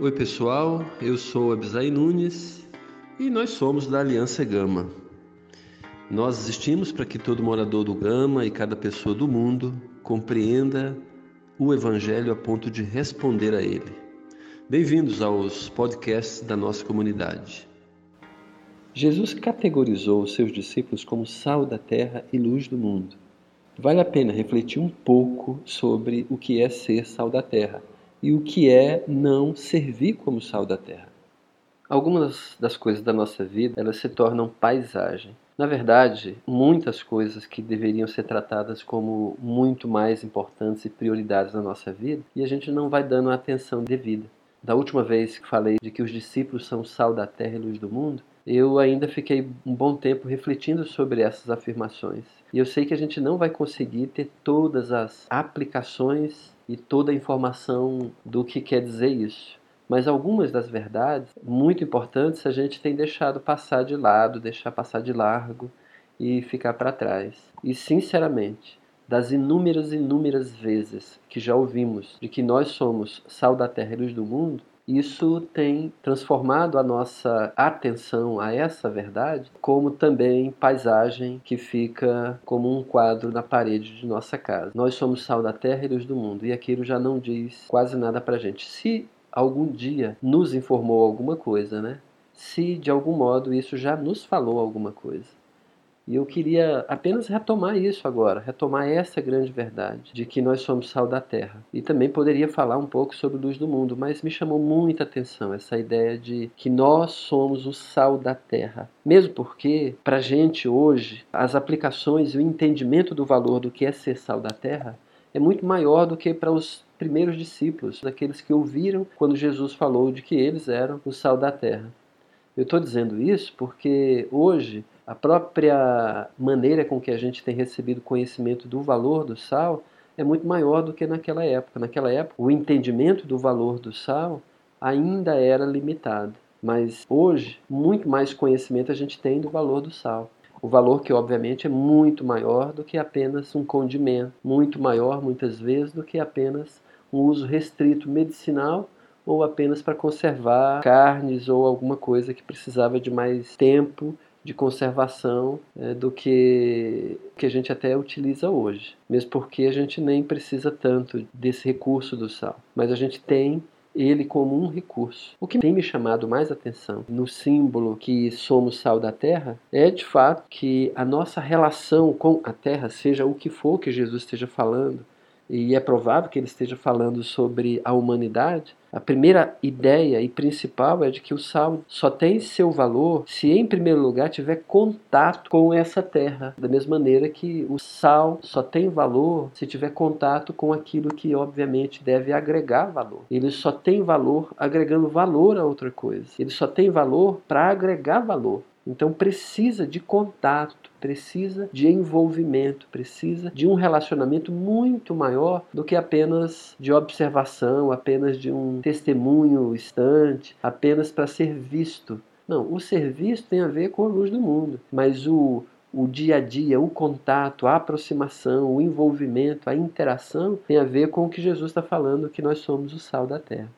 Oi, pessoal. Eu sou Abisai Nunes e nós somos da Aliança Gama. Nós existimos para que todo morador do Gama e cada pessoa do mundo compreenda o Evangelho a ponto de responder a ele. Bem-vindos aos podcasts da nossa comunidade. Jesus categorizou os seus discípulos como sal da terra e luz do mundo. Vale a pena refletir um pouco sobre o que é ser sal da terra e o que é não servir como sal da terra. Algumas das coisas da nossa vida, elas se tornam paisagem. Na verdade, muitas coisas que deveriam ser tratadas como muito mais importantes e prioridades na nossa vida, e a gente não vai dando a atenção devida. Da última vez que falei de que os discípulos são sal da terra e luz do mundo, eu ainda fiquei um bom tempo refletindo sobre essas afirmações. E eu sei que a gente não vai conseguir ter todas as aplicações e toda a informação do que quer dizer isso. Mas algumas das verdades muito importantes a gente tem deixado passar de lado, deixar passar de largo e ficar para trás. E sinceramente, das inúmeras inúmeras vezes que já ouvimos de que nós somos sal da terra e luz do mundo, isso tem transformado a nossa atenção a essa verdade como também paisagem que fica como um quadro na parede de nossa casa. Nós somos sal da terra e luz do mundo, e aquilo já não diz quase nada para gente. Se algum dia nos informou alguma coisa, né? Se de algum modo isso já nos falou alguma coisa. E eu queria apenas retomar isso agora, retomar essa grande verdade de que nós somos sal da terra. E também poderia falar um pouco sobre luz do mundo, mas me chamou muita atenção essa ideia de que nós somos o sal da terra. Mesmo porque, para a gente hoje, as aplicações e o entendimento do valor do que é ser sal da terra é muito maior do que para os primeiros discípulos, daqueles que ouviram quando Jesus falou de que eles eram o sal da terra. Eu estou dizendo isso porque hoje a própria maneira com que a gente tem recebido conhecimento do valor do sal é muito maior do que naquela época. Naquela época, o entendimento do valor do sal ainda era limitado, mas hoje, muito mais conhecimento a gente tem do valor do sal. O valor que, obviamente, é muito maior do que apenas um condimento, muito maior, muitas vezes, do que apenas um uso restrito medicinal ou apenas para conservar carnes ou alguma coisa que precisava de mais tempo de conservação é, do que que a gente até utiliza hoje, mesmo porque a gente nem precisa tanto desse recurso do sal, mas a gente tem ele como um recurso. O que tem me chamado mais atenção no símbolo que somos sal da terra é de fato que a nossa relação com a terra, seja o que for que Jesus esteja falando, e é provável que ele esteja falando sobre a humanidade, a primeira ideia e principal é de que o sal só tem seu valor se, em primeiro lugar, tiver contato com essa terra. Da mesma maneira que o sal só tem valor se tiver contato com aquilo que, obviamente, deve agregar valor. Ele só tem valor agregando valor a outra coisa. Ele só tem valor para agregar valor. Então precisa de contato, precisa de envolvimento, precisa de um relacionamento muito maior do que apenas de observação, apenas de um testemunho instante, apenas para ser visto. Não, o ser visto tem a ver com a luz do mundo, mas o o dia a dia, o contato, a aproximação, o envolvimento, a interação tem a ver com o que Jesus está falando, que nós somos o sal da terra.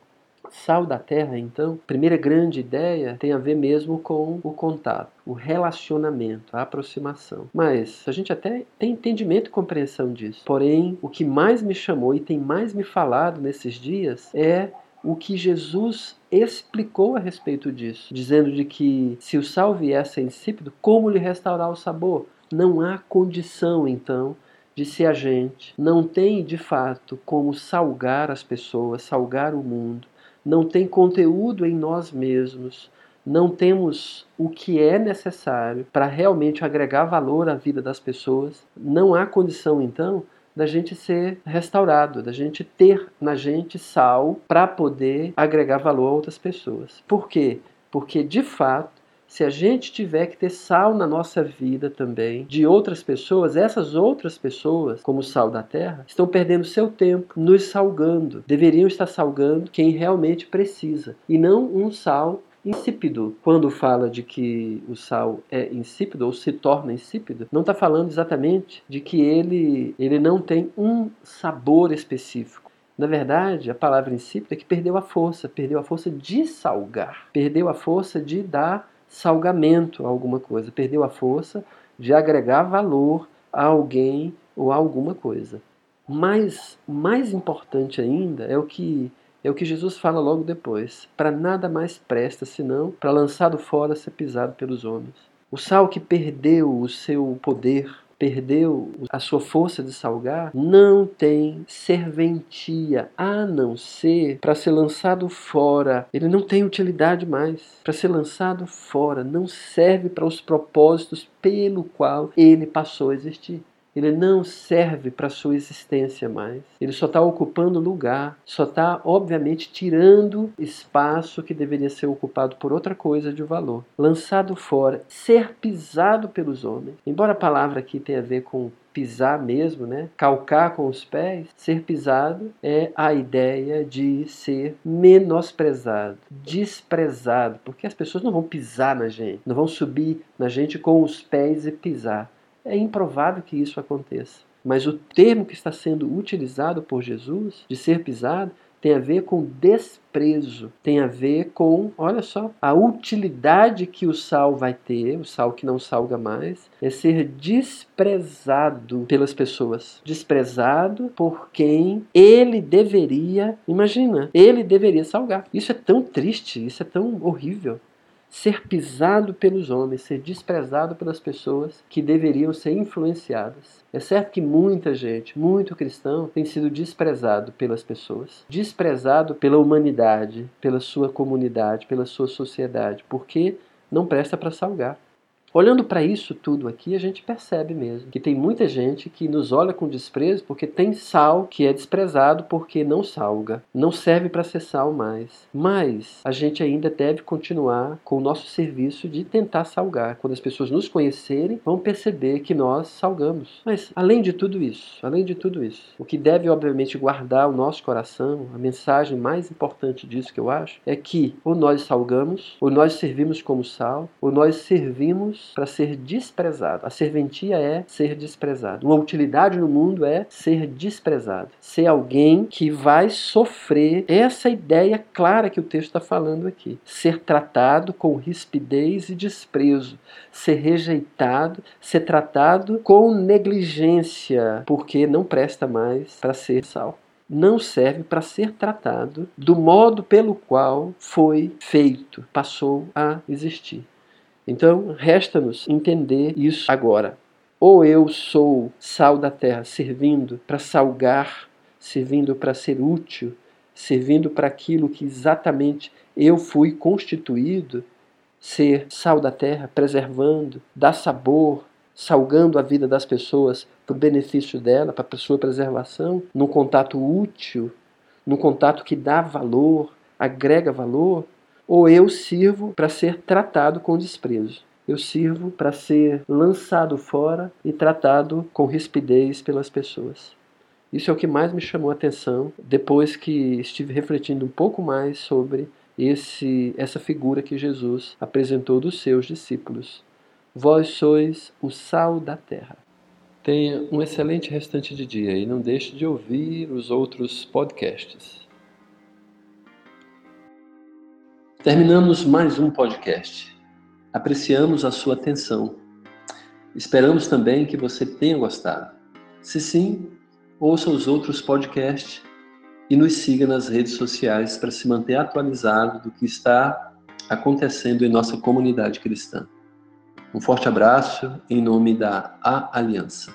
Sal da terra, então, primeira grande ideia tem a ver mesmo com o contato, o relacionamento, a aproximação. Mas a gente até tem entendimento e compreensão disso. Porém, o que mais me chamou e tem mais me falado nesses dias é o que Jesus explicou a respeito disso, dizendo de que se o sal viesse insípido, como lhe restaurar o sabor? Não há condição, então, de se a gente não tem de fato como salgar as pessoas, salgar o mundo, não tem conteúdo em nós mesmos, não temos o que é necessário para realmente agregar valor à vida das pessoas, não há condição então da gente ser restaurado, da gente ter na gente sal para poder agregar valor a outras pessoas. Por quê? Porque de fato se a gente tiver que ter sal na nossa vida também, de outras pessoas, essas outras pessoas, como o sal da terra, estão perdendo seu tempo nos salgando. Deveriam estar salgando quem realmente precisa, e não um sal insípido. Quando fala de que o sal é insípido ou se torna insípido, não está falando exatamente de que ele, ele não tem um sabor específico Na verdade, a palavra insípido é que perdeu a força, perdeu a força de salgar, perdeu a força de dar salgamento a alguma coisa, perdeu a força de agregar valor a alguém ou a alguma coisa. Mas mais importante ainda é o que é o que Jesus fala logo depois. Para nada mais presta senão para lançado fora ser pisado pelos homens. O sal que perdeu o seu poder, perdeu a sua força de salgar, não tem serventia a não ser para ser lançado fora. Ele não tem utilidade mais. Para ser lançado fora, não serve para os propósitos pelo qual ele passou a existir. Ele não serve para sua existência mais. Ele só está ocupando lugar, só está, obviamente, tirando espaço que deveria ser ocupado por outra coisa de valor. Lançado fora, ser pisado pelos homens. Embora a palavra aqui tenha a ver com pisar mesmo, né? Calcar com os pés, ser pisado é a ideia de ser menosprezado, desprezado, porque as pessoas não vão pisar na gente, não vão subir na gente com os pés e pisar. É improvável que isso aconteça. Mas o termo que está sendo utilizado por Jesus, de ser pisado, tem a ver com desprezo, tem a ver com, olha só, a utilidade que o sal vai ter, o sal que não salga mais, é ser desprezado pelas pessoas, desprezado por quem ele deveria, imagina, ele deveria salgar. Isso é tão triste, isso é tão horrível ser pisado pelos homens, ser desprezado pelas pessoas que deveriam ser influenciadas. É certo que muita gente, muito cristão, tem sido desprezado pelas pessoas, desprezado pela humanidade, pela sua comunidade, pela sua sociedade, porque não presta para salgar. Olhando para isso tudo aqui, a gente percebe mesmo que tem muita gente que nos olha com desprezo porque tem sal que é desprezado porque não salga, não serve para ser sal mais. Mas a gente ainda deve continuar com o nosso serviço de tentar salgar. Quando as pessoas nos conhecerem, vão perceber que nós salgamos. Mas além de tudo isso, além de tudo isso, o que deve obviamente guardar o nosso coração, a mensagem mais importante disso que eu acho, é que ou nós salgamos, ou nós servimos como sal, ou nós servimos para ser desprezado. A serventia é ser desprezado. Uma utilidade no mundo é ser desprezado. Ser alguém que vai sofrer essa ideia clara que o texto está falando aqui. Ser tratado com rispidez e desprezo. Ser rejeitado, ser tratado com negligência, porque não presta mais para ser sal não serve para ser tratado do modo pelo qual foi feito, passou a existir. Então, resta-nos entender isso agora. Ou eu sou sal da terra, servindo para salgar, servindo para ser útil, servindo para aquilo que exatamente eu fui constituído, ser sal da terra, preservando, dar sabor, salgando a vida das pessoas para o benefício dela, para a sua preservação, num contato útil, num contato que dá valor, agrega valor, ou eu sirvo para ser tratado com desprezo. Eu sirvo para ser lançado fora e tratado com rispidez pelas pessoas. Isso é o que mais me chamou a atenção depois que estive refletindo um pouco mais sobre esse, essa figura que Jesus apresentou dos seus discípulos. Vós sois o sal da terra. Tenha um excelente restante de dia e não deixe de ouvir os outros podcasts. Terminamos mais um podcast. Apreciamos a sua atenção. Esperamos também que você tenha gostado. Se sim, ouça os outros podcasts e nos siga nas redes sociais para se manter atualizado do que está acontecendo em nossa comunidade cristã. Um forte abraço em nome da A Aliança.